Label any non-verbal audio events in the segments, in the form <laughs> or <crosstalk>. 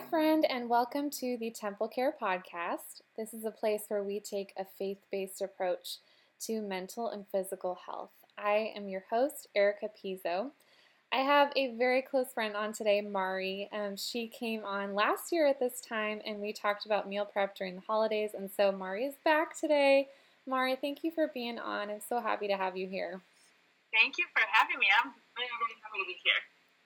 Hi, friend, and welcome to the Temple Care Podcast. This is a place where we take a faith based approach to mental and physical health. I am your host, Erica Pizzo. I have a very close friend on today, Mari. Um, she came on last year at this time and we talked about meal prep during the holidays. And so Mari is back today. Mari, thank you for being on. I'm so happy to have you here. Thank you for having me. I'm really, really happy to be here.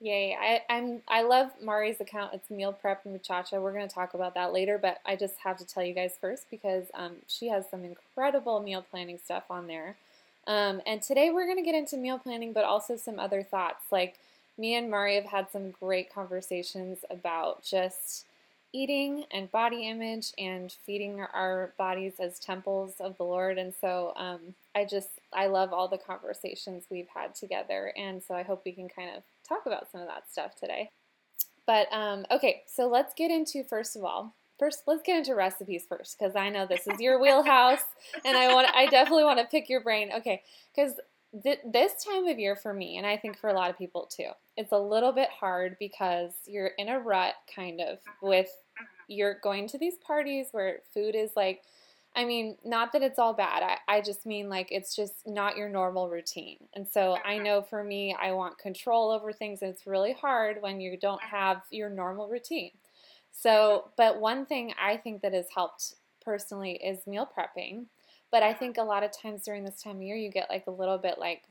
Yay! I, I'm I love Mari's account. It's meal prep and muchacha. We're going to talk about that later, but I just have to tell you guys first because um, she has some incredible meal planning stuff on there. Um, and today we're going to get into meal planning, but also some other thoughts. Like me and Mari have had some great conversations about just eating and body image and feeding our bodies as temples of the Lord. And so um, I just, I love all the conversations we've had together. And so I hope we can kind of talk about some of that stuff today. But um, okay, so let's get into, first of all, first let's get into recipes first because I know this is your wheelhouse and I want I definitely want to pick your brain. Okay, because th- this time of year for me and I think for a lot of people too, it's a little bit hard because you're in a rut kind of with you're going to these parties where food is like I mean, not that it's all bad. I, I just mean like it's just not your normal routine. And so I uh-huh. know for me, I want control over things, and it's really hard when you don't uh-huh. have your normal routine. So, uh-huh. but one thing I think that has helped personally is meal prepping. But I think a lot of times during this time of year, you get like a little bit like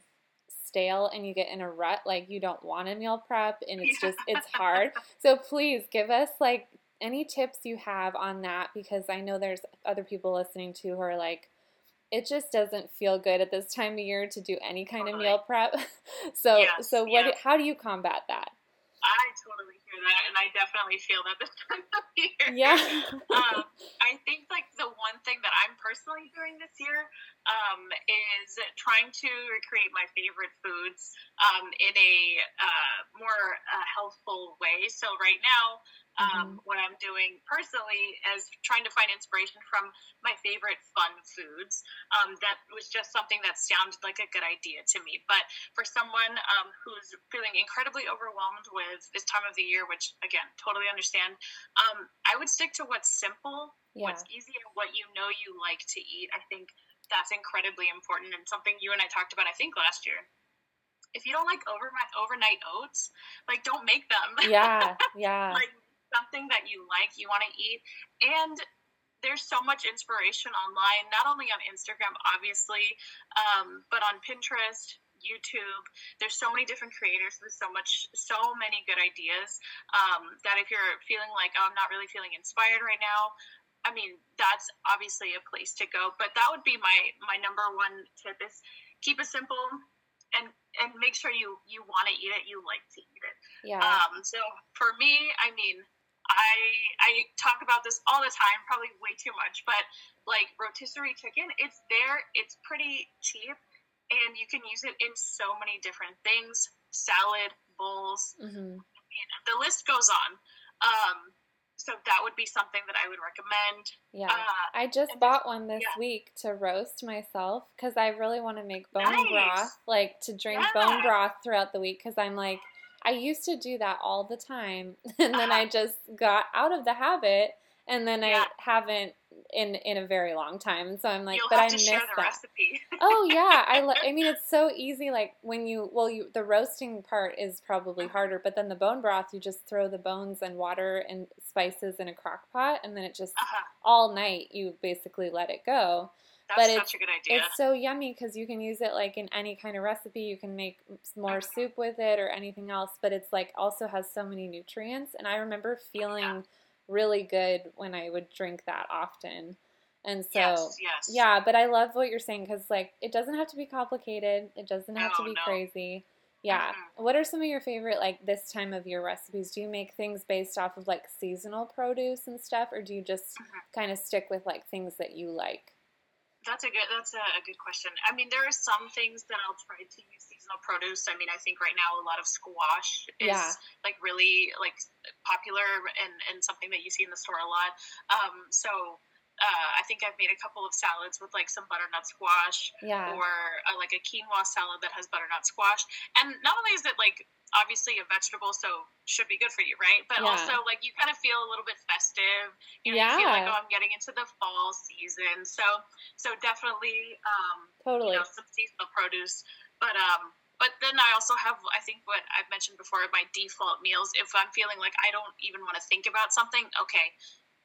stale and you get in a rut, like you don't want a meal prep and it's just, it's hard. <laughs> So please give us like any tips you have on that because I know there's other people listening to who are like, it just doesn't feel good at this time of year to do any kind totally. of meal prep. <laughs> so, yes, so what? Yes. How do you combat that? I totally hear that, and I definitely feel that this <laughs> time of year. Yeah. um, I think like the one thing that I'm personally doing this year um, is trying to recreate my favorite foods um, in a uh, more uh, healthful way. So right now, um, mm-hmm. what I'm doing personally is trying to find inspiration from my favorite fun foods. Um, that was just something that sounded like a good idea to me. But for someone um, who's feeling incredibly overwhelmed with this time of the year, which again, totally understand, um, I would stick to what's simple, yeah. what's easy, and what you know you like to eat. I think that's incredibly important and something you and I talked about, I think, last year if you don't like overnight overnight oats, like don't make them. Yeah, <laughs> yeah. like something that you like, you want to eat. And there's so much inspiration online, not only on Instagram, obviously, um, but on Pinterest, YouTube. There's so many different creators with so much, so many good ideas um, that if you're feeling like, oh, I'm not really feeling inspired right now, I mean, that's obviously a place to go. But that would be my my number one tip is keep it simple and and make sure you you want to eat it, you like to eat it. Yeah. Um. So for me, I mean, I I talk about this all the time, probably way too much, but like rotisserie chicken, it's there, it's pretty cheap, and you can use it in so many different things, salad, bowls. Mm-hmm. the list goes on. Um, so that would be something that I would recommend. Yeah, uh, I just bought one this yeah. week to roast myself because I really want to make bone nice. broth, like to drink yeah. bone broth throughout the week because I'm like I used to do that all the time, <laughs> and then I just got out of the habit, and then yeah. I haven't in in a very long time. So I'm like, You'll but I miss that. Recipe. oh yeah, I lo- I mean <laughs> it's so easy. Like when you well, you the roasting part is probably uh-huh. harder, but then the bone broth, you just throw the bones and water and spices in a crock pot, and then it just uh-huh. all night you basically let it go. That's but such a good idea. It's so yummy because you can use it like in any kind of recipe. You can make more soup with it or anything else. But it's like also has so many nutrients. And I remember feeling yeah. really good when I would drink that often. And so, yes, yes. yeah, but I love what you're saying because like it doesn't have to be complicated. It doesn't have no, to be no. crazy. Yeah. Mm-hmm. What are some of your favorite like this time of year recipes? Do you make things based off of like seasonal produce and stuff, or do you just mm-hmm. kind of stick with like things that you like? That's a good. That's a, good question. I mean, there are some things that I'll try to use seasonal produce. I mean, I think right now a lot of squash is yeah. like really like popular and and something that you see in the store a lot. Um, so uh, I think I've made a couple of salads with like some butternut squash Yeah. or uh, like a quinoa salad that has butternut squash. And not only is it like obviously a vegetable, so should be good for you, right? But Yeah. also like you kind of feel a little bit festive. You know, you feel like oh, I'm getting into the fall season. So so definitely um, Totally. you know some seasonal produce. But um, but then I also have I think what I've mentioned before my default meals. If I'm feeling like I don't even want to think about something, okay.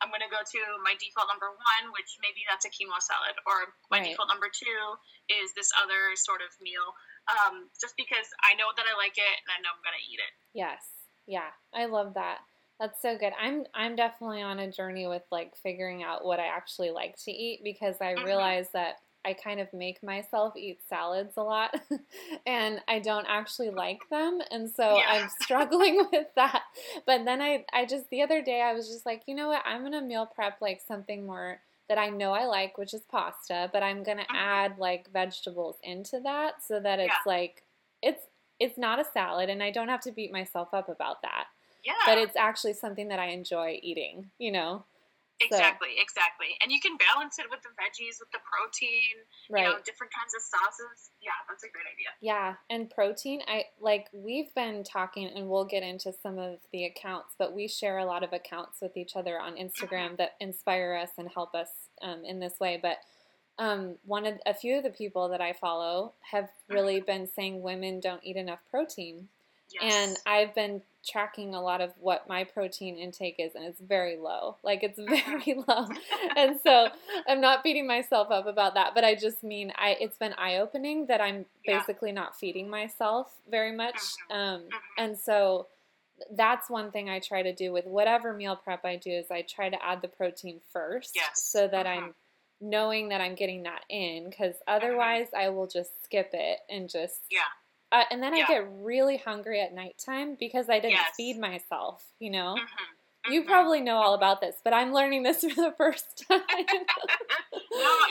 I'm gonna go to my default number one, which maybe that's a quinoa salad, or my Right. default number two is this other sort of meal. Um, just because I know that I like it and I know I'm gonna eat it. Yes. Yeah. I love that. That's so good. I'm I'm definitely on a journey with like figuring out what I actually like to eat because I Mhm. realize that I kind of make myself eat salads a lot <laughs> and I don't actually like them and so Yeah. I'm <laughs> struggling <laughs> with that. But then I I just the other day I was just like, you know what? I'm going to meal prep like something more that I know I like, which is pasta, but I'm going to Mhm. add like vegetables into that so that it's Yeah. like it's it's not a salad and I don't have to beat myself up about that. Yeah, But it's actually something that I enjoy eating, you know? Exactly, exactly. And you can balance it with the veggies, with the protein, Right. you know, different kinds of sauces. Yeah, that's a great idea. Yeah, and protein, I like we've been talking and we'll get into some of the accounts, but we share a lot of accounts with each other on Instagram that inspire us and help us um, in this way. But um, one of a few of the people that I follow have really been saying women don't eat enough protein. Yes. And I've been tracking a lot of what my protein intake is, and it's very low. Like it's very <laughs> low, and so I'm not beating myself up about that. But I just mean I it's been eye opening that I'm Yeah. basically not feeding myself very much, Mhm. um, Mhm. and so that's one thing I try to do with whatever meal prep I do is I try to add the protein first, Yes. so that Mhm. I'm knowing that I'm getting that in because otherwise I will just skip it and just Yeah. Uh, and then I get really hungry at nighttime because I didn't Yes. feed myself, you know? Mhm. You Mhm. probably know all about this, but I'm learning this <laughs> for the first time. no, and I'm learning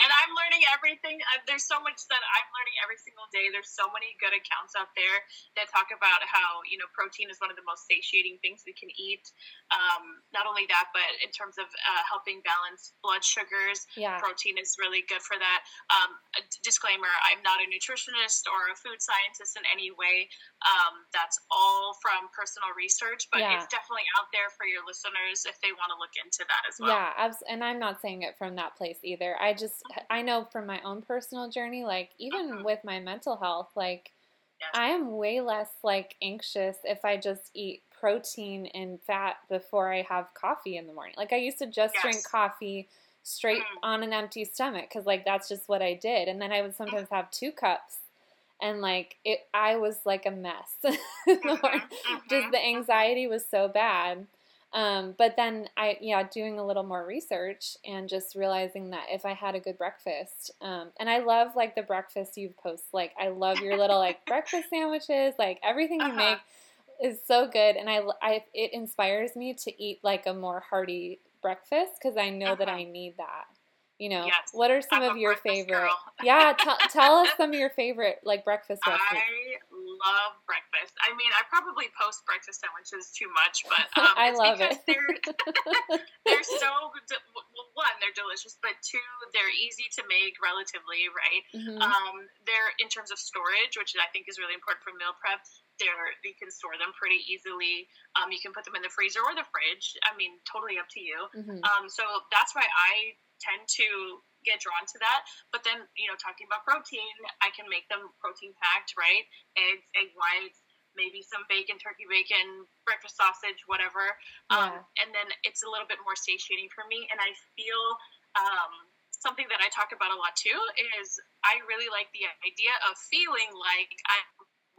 everything. Uh, there's so much that I'm learning every single day. There's so many good accounts out there that talk about how you know protein is one of the most satiating things we can eat. Um, not only that, but in terms of uh, helping balance blood sugars, yeah. protein is really good for that. Um, disclaimer: I'm not a nutritionist or a food scientist in any way. Um, that's all from personal research, but Yeah. it's definitely out there for your listeners if they want to look into that as well. Yeah, and I'm not saying it from that place either. I just I know from my own personal journey, like even Mhm. with my mental health, like Yes. I am way less like anxious if I just eat protein and fat before I have coffee in the morning. Like I used to just drink coffee straight Mm. on an empty stomach cuz like that's just what I did. And then I would sometimes have two cups and like it I was like a mess. <laughs> morning. Mhm, just the mhm. anxiety was so bad. Um, but then I, yeah, doing a little more research and just realizing that if I had a good breakfast, um, and I love like the breakfast you post, like I love your little like <laughs> breakfast sandwiches, like everything you Uh-huh. make is so good, and I, I, it inspires me to eat like a more hearty breakfast because I know that Uh-huh. I need that. You know, Yes. what are some I'm of your favorite? yeah, <laughs> tell tell us some of your favorite like breakfast recipes. I love breakfast. I mean, I probably post breakfast sandwiches too much, but <laughs> um, I it's love because it. they're <laughs> <laughs> they're so de- well, one, they're delicious, but two, they're easy to make relatively, right? Mhm. Um, they're in terms of storage, which I think is really important for meal prep. They're you can store them pretty easily. Um, you can put them in the freezer or the fridge. I mean, totally up to you. Mhm. Um, so that's why I tend to get drawn to that. But then, you know, talking about protein, I can make them protein packed, right? Eggs, egg whites, maybe some bacon, turkey bacon, breakfast sausage, whatever. Um, and then it's a little bit more satiating for me. And I feel um, something that I talk about a lot too is I really like the idea of feeling like I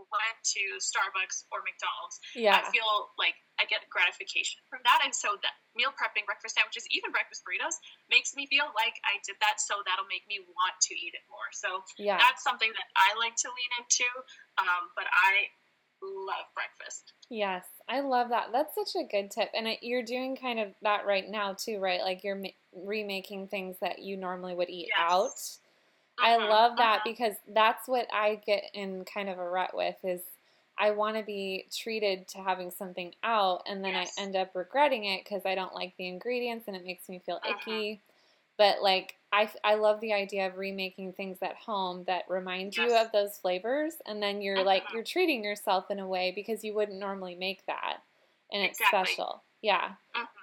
went to Starbucks or McDonald's yeah. I feel like I get gratification from that. And so that meal prepping, breakfast sandwiches, even breakfast burritos makes me feel like I did that. So that'll make me want to eat it more. So yeah. that's something that I like to lean into. Um, but I love breakfast. Yes, I love that. That's such a good tip. And it, you're doing kind of that right now too, right? Like you're ma- remaking things that you normally would eat Yes. out. I Mhm, love that mhm. because that's what I get in kind of a rut with is I want to be treated to having something out and then Yes. I end up regretting it because I don't like the ingredients and it makes me feel Mhm. icky. but like I, I love the idea of remaking things at home that remind you of those flavors and then you're like you're treating yourself in a way because you wouldn't normally make that and it's special yeah Mhm.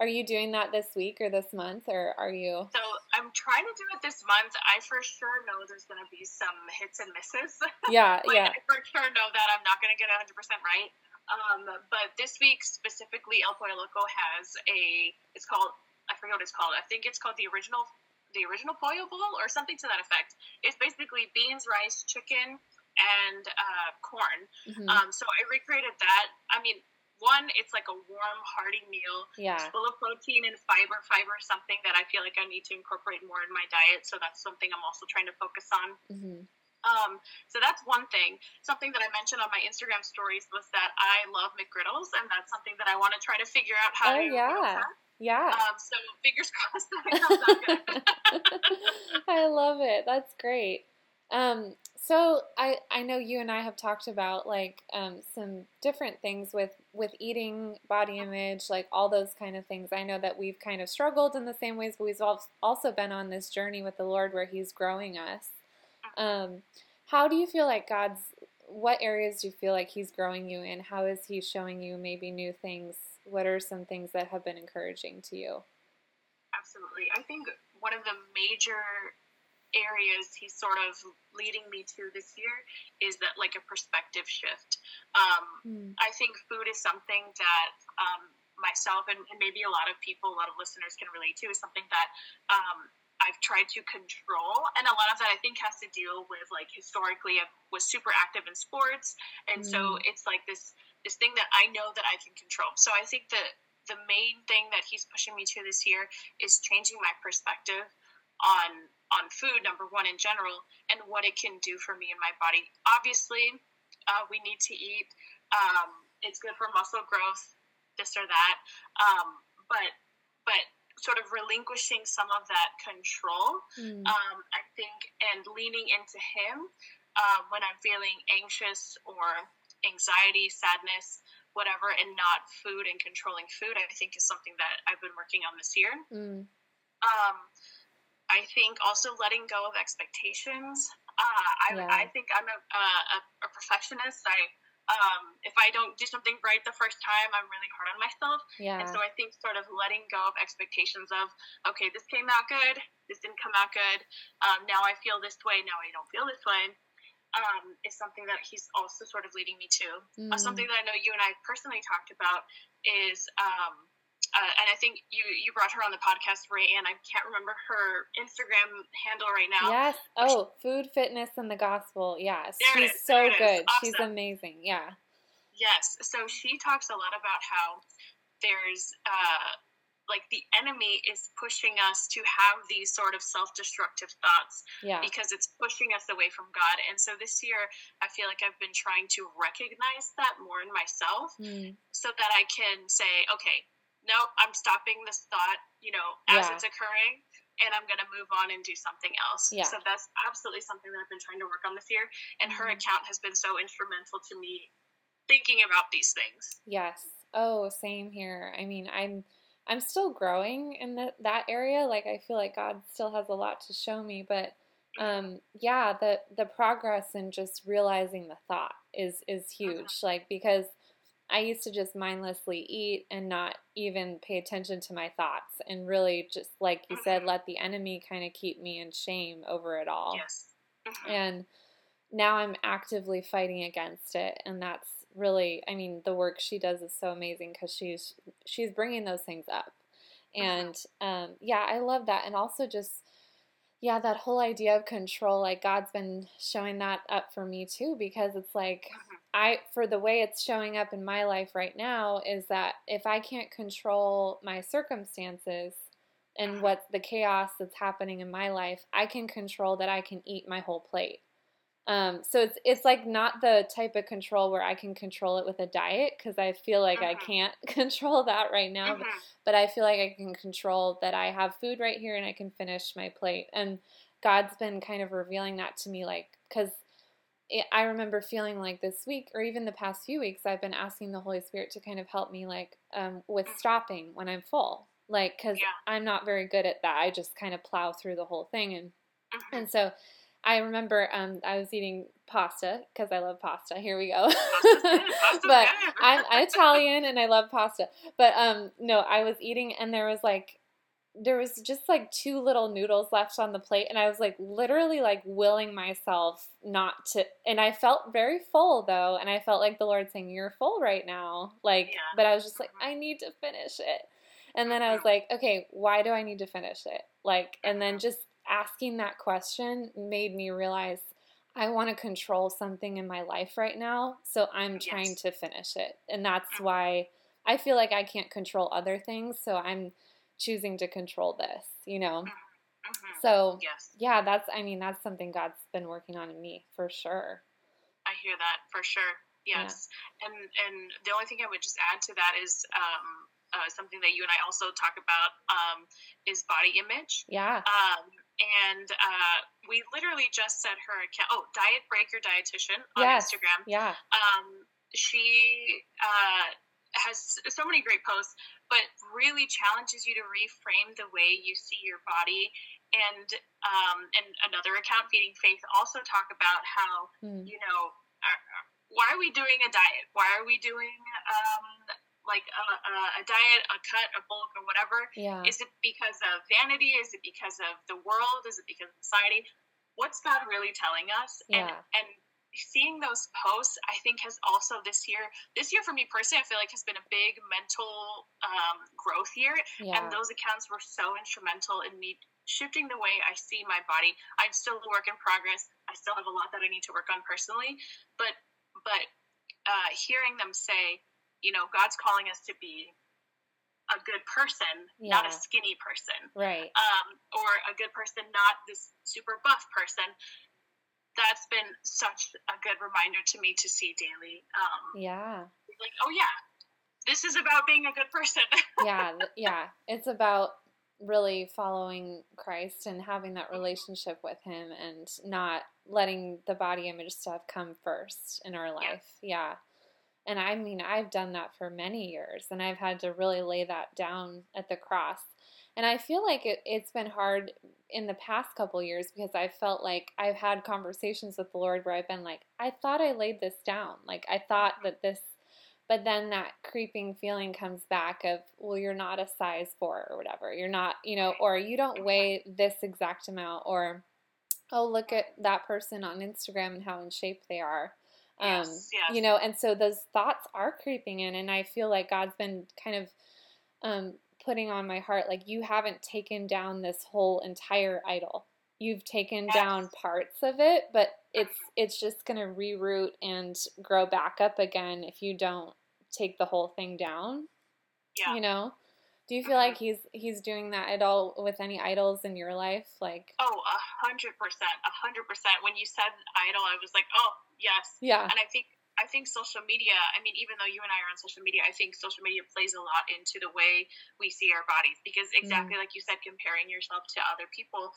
Are you doing that this week or this month or are you So I'm trying to do it this month. I for sure know there's going to be some hits and misses. <laughs> yeah like, yeah I for sure know that I'm not going to get 100% right. Um, but this week specifically, El Pollo Loco has a. It's called. I forget what it's called. I think it's called the original. The original pollo bowl or something to that effect. It's basically beans, rice, chicken, and uh, corn. Mhm. Um, so I recreated that. I mean, one, it's like a warm, hearty meal. yeah It's full of protein and fiber. Fiber is something that I feel like I need to incorporate more in my diet. So that's something I'm also trying to focus on. hmm Um, so that's one thing. Something that I mentioned on my Instagram stories was that I love McGriddles, and that's something that I want to try to figure out how Oh, to. yeah. yeah Um, so fingers <laughs> crossed that it comes out good. <laughs> I love it. That's great. Um, so I I know you and I have talked about like um, some different things with with eating, body image, like all those kind of things. I know that we've kind of struggled in the same ways, but we've al- also been on this journey with the Lord where He's growing us. Um, how do you feel like God's? What areas do you feel like He's growing you in? How is He showing you maybe new things? What are some things that have been encouraging to you? Absolutely. I think one of the major areas he's sort of leading me to this year is that like a perspective shift. Um, Hmm. I think food is something that um, myself and, and maybe a lot of people, a lot of listeners can relate to, is something that um, I've tried to control. And a lot of that I think has to deal with like historically I was super active in sports. And so it's like this this thing that I know that I can control. So I think that the main thing that he's pushing me to this year is changing my perspective on on food number one in general and what it can do for me and my body obviously uh, we need to eat um, it's good for muscle growth this or that um, but but sort of relinquishing some of that control Hmm. um, i think and leaning into him uh, when i'm feeling anxious or anxiety sadness whatever and not food and controlling food i think is something that i've been working on this year Hmm. um, I think also letting go of expectations. Uh, I, Yeah. I think I'm a, a, a perfectionist. I um, if I don't do something right the first time, I'm really hard on myself. Yeah. And so I think sort of letting go of expectations of, okay, this came out good, this didn't come out good. Um, now I feel this way, now I don't feel this way. Um, is something that he's also sort of leading me to. Mm. Uh, something that I know you and I personally talked about is, um, uh, and I think you you brought her on the podcast, Ray, and I can't remember her Instagram handle right now. Yes. Oh, food, fitness, and the gospel. Yes. There She's is, so there it is. good. She's Awesome. amazing. Yeah. Yes. So she talks a lot about how there's uh, like the enemy is pushing us to have these sort of self-destructive thoughts Yeah. because it's pushing us away from God. And so this year, I feel like I've been trying to recognize that more in myself Mm. so that I can say, okay, no, I'm stopping this thought, you know, as Yeah. it's occurring, and I'm going to move on and do something else. Yeah. So that's absolutely something that I've been trying to work on this year. And her Mhm. account has been so instrumental to me thinking about these things. Yes. Oh, same here. I mean, I'm I'm still growing in the, that area. Like I feel like God still has a lot to show me, but um yeah, the the progress in just realizing the thought is is huge. Like because I used to just mindlessly eat and not even pay attention to my thoughts and really just like you said Mhm. let the enemy kind of keep me in shame over it all. Yes. Mhm. And now I'm actively fighting against it, and that's really, I mean, the work she does is so amazing because she's she's bringing those things up, and um, yeah, I love that, and also just yeah, that whole idea of control, like God's been showing that up for me too, because it's like Mhm. I, for the way it's showing up in my life right now, is that if I can't control my circumstances and what the chaos that's happening in my life, I can control that I can eat my whole plate. Um, so it's it's like not the type of control where I can control it with a diet because I feel like I Mhm. can't <laughs> control that right now. But, Mhm. but I feel like I can control that I have food right here and I can finish my plate. And God's been kind of revealing that to me, like because I remember feeling like this week or even the past few weeks, I've been asking the Holy Spirit to kind of help me, like um, with stopping when I'm full. like because Yeah. I'm not very good at that. I just kind of plow through the whole thing, and Mhm. and so I remember um, I was eating pasta because I love pasta. Here we go. <laughs> But. I'm, I'm Italian and I love pasta. But um, no, I was eating and there was like there was just like two little noodles left on the plate and I was like literally like willing myself not to and I felt very full though and I felt like the Lord saying you're full right now like Yeah. but I was just like. I need to finish it and then I was like okay why do I need to finish it like and then Mhm. just asking that question made me realize I want to control something in my life right now so I'm trying Yes. to finish it and that's Mhm. why I feel like I can't control other things so I'm choosing to control this you know Mhm. so yes, yeah, that's I mean that's something God's been working on in me for sure. I hear that for sure. Yeah. Yes, and and the only thing I would just add to that is um, uh, something that you and I also talk about um, is body image. Yeah. Um, and uh, we literally just set her account. Oh, Diet Breaker Dietitian on Yes. Instagram. Yeah. Um, she uh, has so many great posts, but really challenges you to reframe the way you see your body. And um, and another account, Feeding Faith, also talk about how Mm. you know are, why are we doing a diet? Why are we doing um, like a, a, a diet, a cut, a bulk, or whatever? Yeah. Is it because of vanity? Is it because of the world? Is it because of society? What's God really telling us? And Yeah. and seeing those posts, I think has also this year this year for me personally, I feel like has been a big mental um, growth year. Yeah. And those accounts were so instrumental in me shifting the way I see my body. I'm still a work in progress. I still have a lot that I need to work on personally, but but uh, hearing them say, you know, God's calling us to be a good person, not a skinny person, Right. um, or a good person, not this super buff person. That's been such a good reminder to me to see daily. Um, Yeah. like, oh yeah, this is about being a good person. <laughs> Yeah. Yeah. It's about really following Christ and having that relationship with him and not letting the body image stuff come first in our life. Yeah. And I mean, I've done that for many years and I've had to really lay that down at the cross. And I feel like it, it's been hard in the past couple years because I felt like I've had conversations with the Lord where I've been like, I thought I laid this down. Like, I thought that this, but then that creeping feeling comes back of, well, you're not a size four or whatever. You're not, you know, or you don't weigh this exact amount, or, oh, look at that person on Instagram and how in shape they are. Um, Yes, yes. You know, and so those thoughts are creeping in, and I feel like God's been kind of um, putting on my heart, like you haven't taken down this whole entire idol. You've taken Yes. down parts of it, but it's it's just gonna reroot and grow back up again if you don't take the whole thing down. yeah. You know? Do you feel mm-hmm. like he's he's doing that at all with any idols in your life? Like, Oh, a hundred percent, a hundred percent. When you said idol, I was like, oh yes. yeah, And I think I think social media. I mean, even though you and I are on social media, I think social media plays a lot into the way we see our bodies because exactly like you said, comparing yourself to other people.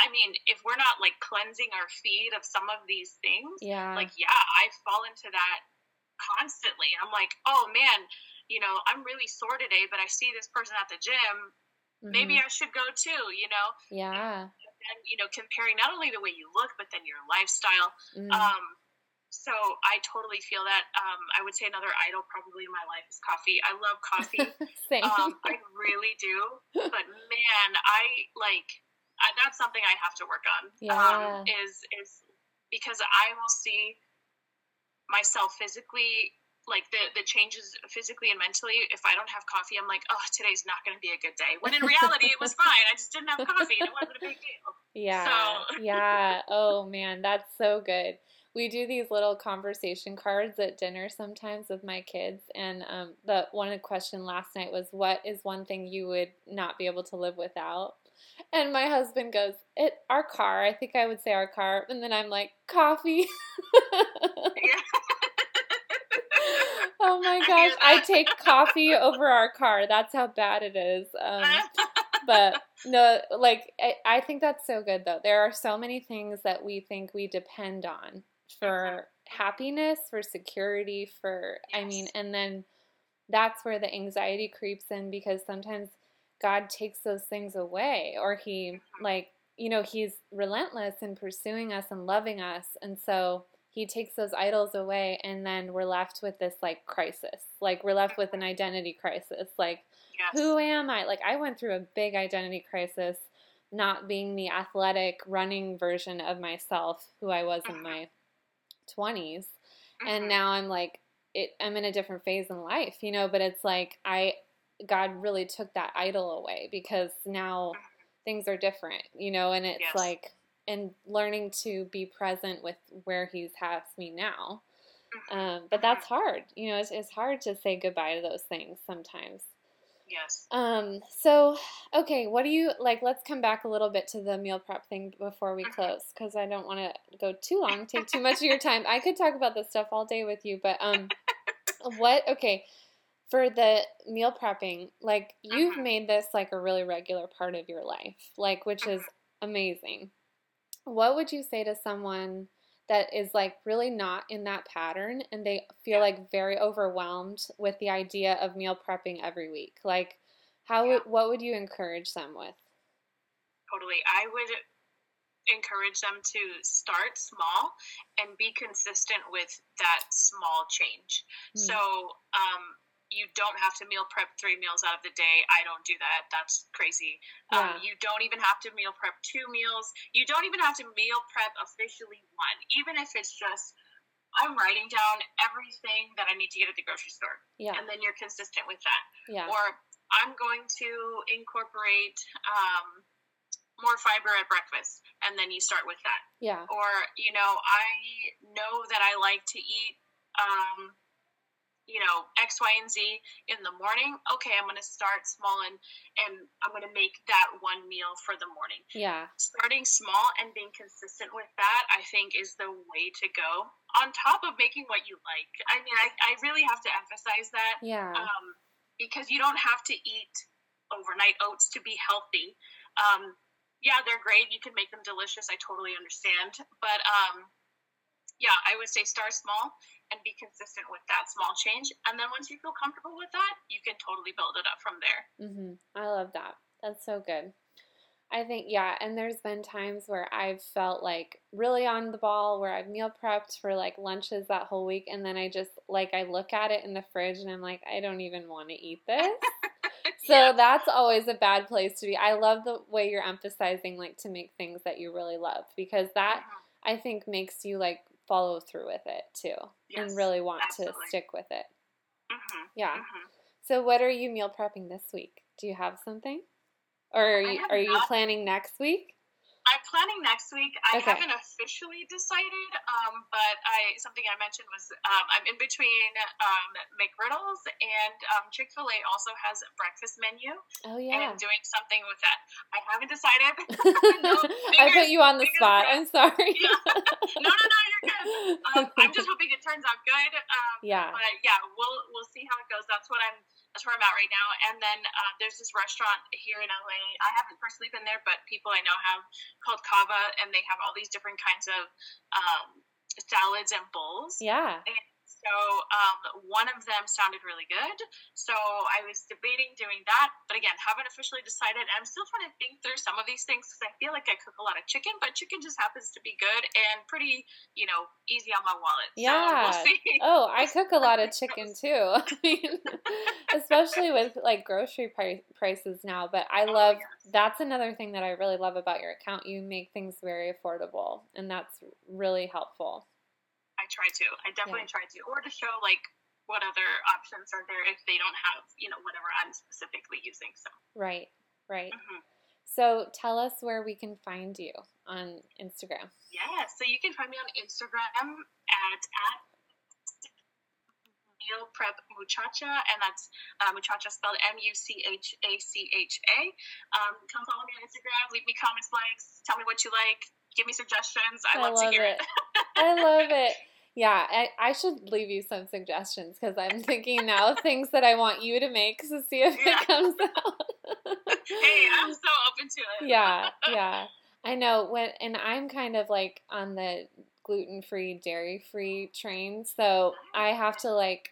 I mean, if we're not like cleansing our feed of some of these things, yeah, like yeah, I fall into that constantly. I'm like, oh man, you know, I'm really sore today, but I see this person at the gym. Maybe mhm, I should go too. You know. yeah, and you know comparing not only the way you look but then your lifestyle mm, um so i totally feel that. Um i would say another idol probably in my life is coffee. I love coffee. <laughs> Um i really do. But man i like I, that's something i have to work on Yeah. um is is because i will see myself physically like the the changes physically and mentally. If i don't have coffee i'm like oh today's not going to be a good day. When in reality it was fine. I just didn't have coffee and it wasn't a big deal. Yeah. So- yeah. Oh man, that's so good. We do these little conversation cards at dinner sometimes with my kids, and um, the one question last night was, "What is one thing you would not be able to live without?" And my husband goes, "It our car." I think I would say our car, and then I'm like, "Coffee." Yeah. <laughs> oh my gosh, I take coffee over our car. That's how bad it is. Um, <laughs> but no, like I, I think that's so good though. There are so many things that we think we depend on for happiness, for security, for I mean, and then that's where the anxiety creeps in because sometimes God takes those things away or he Mhm. like you know he's relentless in pursuing us and loving us and so he takes those idols away and then we're left with this like crisis like we're left with an identity crisis like Yes. who am I? Like I went through a big identity crisis not being the athletic running version of myself who I was in Mhm. my 20s and Mhm. now I'm like it I'm in a different phase in life, you know, but it's like I God really took that idol away because now things are different, you know, and it's Yes. like and learning to be present with where he's has me now. Mhm. Um, but that's hard, you know, it's, it's hard to say goodbye to those things sometimes. Yes. Um, so okay, what do you like? Let's come back a little bit to the meal prep thing before we close because I don't want to go too long, take too much of your <laughs> time. I could talk about this stuff all day with you, but um, what? Okay, for the meal prepping, like you've Mhm. made this like a really regular part of your life, like which is amazing. What would you say to someone? That is like really not in that pattern, and they feel Yeah. like very overwhelmed with the idea of meal prepping every week. Like, how Yeah. would what would you encourage them with? Totally. I would encourage them to start small and be consistent with that small change. Mm. So, um, you don't have to meal prep three meals out of the day. I don't do that. That's crazy. Yeah. Um, you don't even have to meal prep two meals. You don't even have to meal prep officially one, even if it's just I'm writing down everything that I need to get at the grocery store, Yeah, and then you're consistent with that. yeah, Or I'm going to incorporate um, more fiber at breakfast, and then you start with that. yeah, Or you know, I know that I like to eat. Um, you know X, Y, and Z in the morning. Okay, I'm going to start small and and I'm going to make that one meal for the morning. Yeah, starting small and being consistent with that i think is the way to go on top of making what you like. I mean i, I really have to emphasize that yeah, um, because you don't have to eat overnight oats to be healthy. Um, yeah they're great. You can make them delicious. I totally understand. But um, yeah i would say start small and be consistent with that small change and then once you feel comfortable with that you can totally build it up from there hmm I love that. That's so good. I think yeah, and there's been times where I've felt like really on the ball, where I've meal prepped for like lunches that whole week, and then I just like I look at it in the fridge and I'm like, I don't even want to eat this. <laughs> <laughs> So Yeah. that's always a bad place to be. I love the way you're emphasizing like to make things that you really love because that Mhm. I think makes you like follow through with it too and really want absolutely. to stick with it. Mhm. Yeah. Mhm. So what are you meal prepping this week? Do you have something? Or are you, are you planning next week? I'm planning next week. I Okay. haven't officially decided, um, but I something I mentioned was um, I'm in between um, McGriddles and um, Chick Fil A also has a breakfast menu, Oh and yeah. I'm doing something with that. I haven't decided. <laughs> no, <laughs> I put you on the spot. crossed. I'm sorry. <laughs> Yeah. no, no, no, you're good. Um, I'm just hoping it turns out good. Um, yeah. but yeah, we'll we'll see how it goes. That's what I'm. That's where I'm at right now. And then uh, there's this restaurant here in LA. I haven't personally been there, but people I know have called CAVA, and they have all these different kinds of um, salads and bowls. Yeah. So um, one of them sounded really good. So I was debating doing that, but again, haven't officially decided. And I'm still trying to think through some of these things because I feel like I cook a lot of chicken, but chicken just happens to be good and pretty, you know, easy on my wallet. So Yeah. we'll see. Oh, I cook a lot of <laughs> chicken too. <laughs> I mean, especially with like grocery pri- prices now. But I Oh, love yes. that's another thing that I really love about your account. You make things very affordable, and that's really helpful. I try to. I definitely try to, or to show like what other options are there if they don't have, you know, whatever I'm specifically using. So. Right. Right. mhm. So tell us where we can find you on Instagram. Yeah, so you can find me on Instagram at at meal prep muchacha, and that's uh, muchacha spelled M U C H A C H A. Um, come follow me on Instagram. Leave me comments, likes. Tell me what you like. Give me suggestions. I, love, to hear it. it. I love it. <laughs> Yeah, I, I should leave you some suggestions because I'm thinking now of things that I want you to make to see if Yeah. it comes <laughs> out. hey, I'm so open to it. yeah, yeah. I know when, and I'm kind of like on the gluten free, dairy free train, so I have to like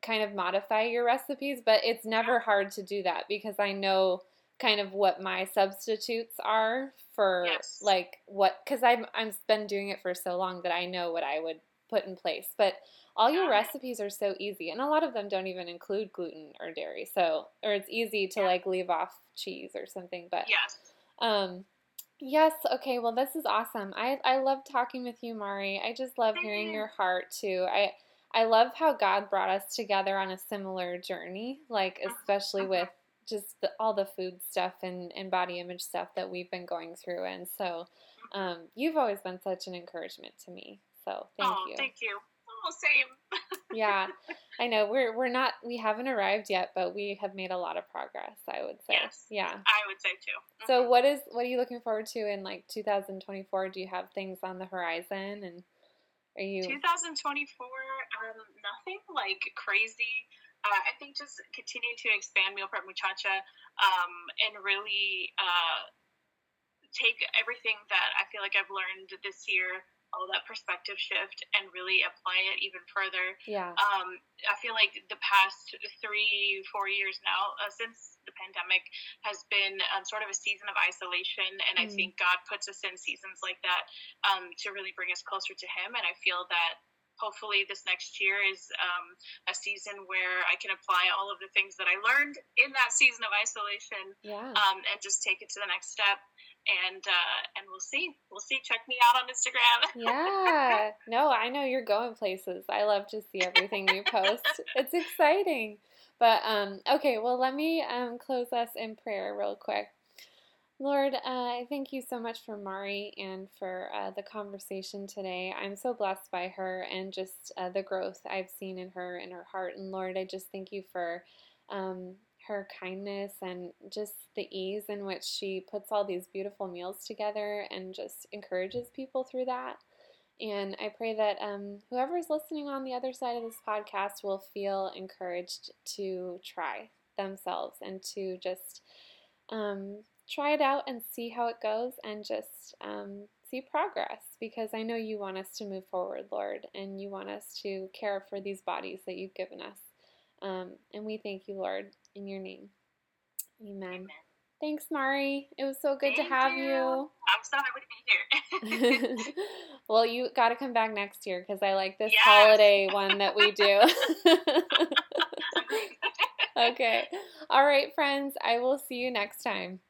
kind of modify your recipes, but it's never hard to do that because I know kind of what my substitutes are for Yes. like what because I've I've been doing it for so long that I know what I would put in place. But all your recipes are so easy, and a lot of them don't even include gluten or dairy. So or it's easy to Yeah. like leave off cheese or something. But Yes. um, yes, okay. Well, this is awesome. I I love talking with you, Mari. I just love Thank hearing you. your heart too. I I love how God brought us together on a similar journey, like especially mhm. with just the, all the food stuff and, and body image stuff that we've been going through. And so, um, you've always been such an encouragement to me. So thank oh, you. thank you. Oh, same. <laughs> yeah, I know we're we're not we haven't arrived yet, but we have made a lot of progress. I would say. Yes. Yeah. I would say too. So Mhm. what is what are you looking forward to in like 2024? Do you have things on the horizon and are you 2024, um, nothing like crazy. Uh, I think just continuing to expand Meal Prep Muchacha um, and really uh, take everything that I feel like I've learned this year, all that perspective shift, and really apply it even further. yeah. Um, I feel like the past three, four years now, uh, since the pandemic, has been um, sort of a season of isolation. And I Mm. think God puts us in seasons like that um, to really bring us closer to Him. And I feel that hopefully this next year is um, a season where I can apply all of the things that I learned in that season of isolation Yeah. um, and just take it to the next step. And uh, and we'll see. We'll see. Check me out on Instagram. <laughs> yeah. No, I know you're going places. I love to see everything you post. <laughs> It's exciting. But um okay, well let me um close us in prayer real quick. Lord, uh, I thank you so much for Mari and for uh, the conversation today. I'm so blessed by her and just uh, the growth I've seen in her and her heart. And Lord, I just thank you for um, her kindness and just the ease in which she puts all these beautiful meals together and just encourages people through that. And I pray that um, whoever is listening on the other side of this podcast will feel encouraged to try themselves and to just um, try it out and see how it goes and just um, see progress because I know you want us to move forward, Lord, and you want us to care for these bodies that you've given us. Um, and we thank you, Lord, in your name. Amen. Amen. Thanks, Mari. It was so good to have you. you. I'm so happy to be here. <laughs> well, you got to come back next year because I like this Yes. holiday one that we do. <laughs> <laughs> okay. All right, friends. I will see you next time.